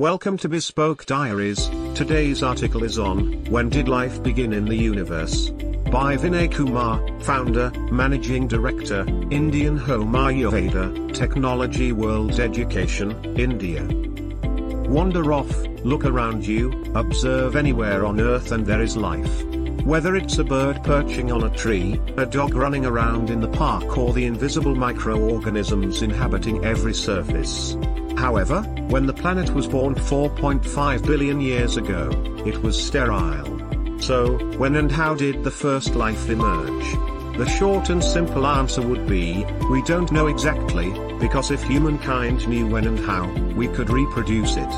Welcome to Bespoke Diaries. Today's article is on When Did Life Begin in the Universe? By Vinay Kumar, founder, managing director, Indian Home Ayurveda, Technology World Education, India. Wander off, look around you, observe anywhere on earth and there is life. Whether it's a bird perching on a tree, a dog running around in the park or the invisible microorganisms inhabiting every surface. However, when the planet was born 4.5 billion years ago, it was sterile. So, when and how did the first life emerge? The short and simple answer would be, we don't know exactly, because if humankind knew when and how, we could reproduce it.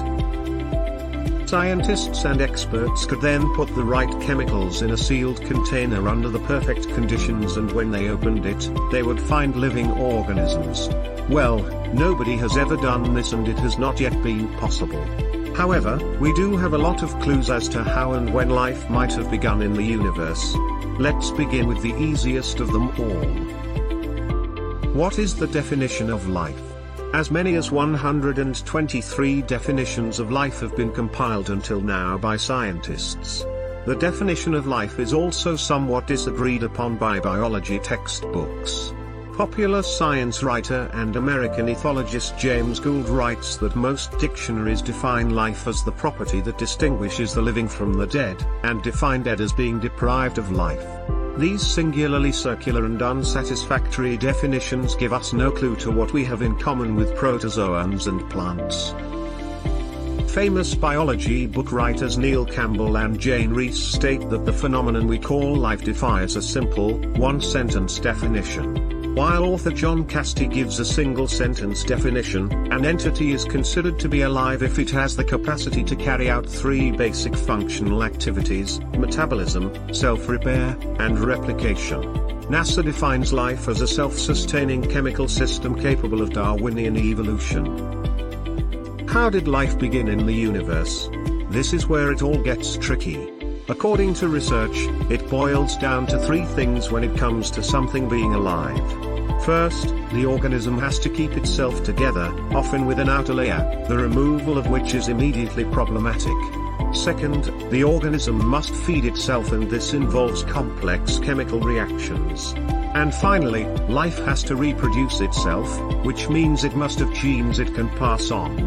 Scientists and experts could then put the right chemicals in a sealed container under the perfect conditions and when they opened it, they would find living organisms. Well, nobody has ever done this and it has not yet been possible. However, we do have a lot of clues as to how and when life might have begun in the universe. Let's begin with the easiest of them all. What is the definition of life? As many as 123 definitions of life have been compiled until now by scientists. The definition of life is also somewhat disagreed upon by biology textbooks. Popular science writer and American ethologist James Gould writes that most dictionaries define life as the property that distinguishes the living from the dead, and define dead as being deprived of life. These singularly circular and unsatisfactory definitions give us no clue to what we have in common with protozoans and plants. Famous biology book writers Neil Campbell and Jane Reece state that the phenomenon we call life defies a simple, one-sentence definition. While author John Casti gives a single sentence definition, an entity is considered to be alive if it has the capacity to carry out three basic functional activities, metabolism, self-repair, and replication. NASA defines life as a self-sustaining chemical system capable of Darwinian evolution. How did life begin in the universe? This is where it all gets tricky. According to research, it boils down to three things when it comes to something being alive. First, the organism has to keep itself together, often with an outer layer, the removal of which is immediately problematic. Second, the organism must feed itself and this involves complex chemical reactions. And finally, life has to reproduce itself, which means it must have genes it can pass on.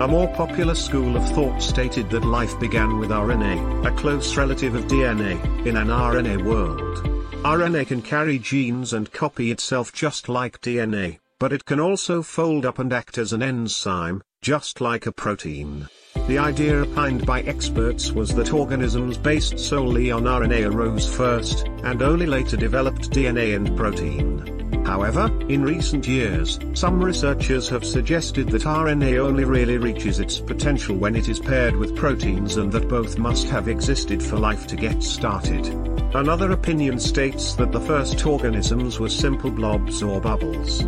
A more popular school of thought stated that life began with RNA, a close relative of DNA, in an RNA world. RNA can carry genes and copy itself just like DNA, but it can also fold up and act as an enzyme, just like a protein. The idea opined by experts was that organisms based solely on RNA arose first, and only later developed DNA and protein. However, in recent years, some researchers have suggested that RNA only really reaches its potential when it is paired with proteins and that both must have existed for life to get started. Another opinion states that the first organisms were simple blobs or bubbles.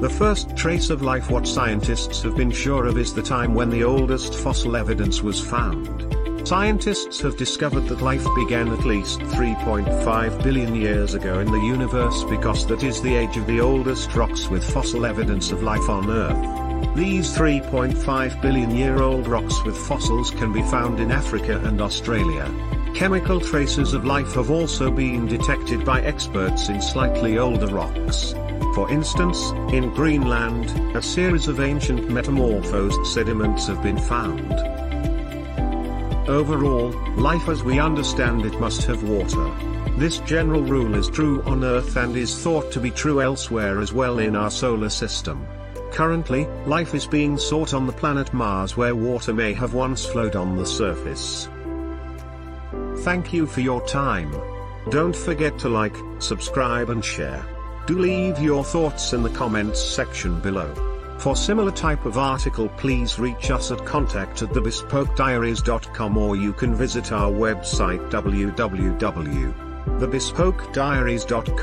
The first trace of life what scientists have been sure of is the time when the oldest fossil evidence was found. Scientists have discovered that life began at least 3.5 billion years ago in the universe because that is the age of the oldest rocks with fossil evidence of life on Earth. These 3.5 billion year old rocks with fossils can be found in Africa and Australia. Chemical traces of life have also been detected by experts in slightly older rocks. For instance, in Greenland, a series of ancient metamorphosed sediments have been found. Overall, life as we understand it must have water. This general rule is true on Earth and is thought to be true elsewhere as well in our solar system. Currently, life is being sought on the planet Mars where water may have once flowed on the surface. Thank you for your time. Don't forget to like, subscribe and share. Do leave your thoughts in the comments section below. For similar type of article please reach us at contact at thebespokediaries.com or you can visit our website www.thebespokediaries.com.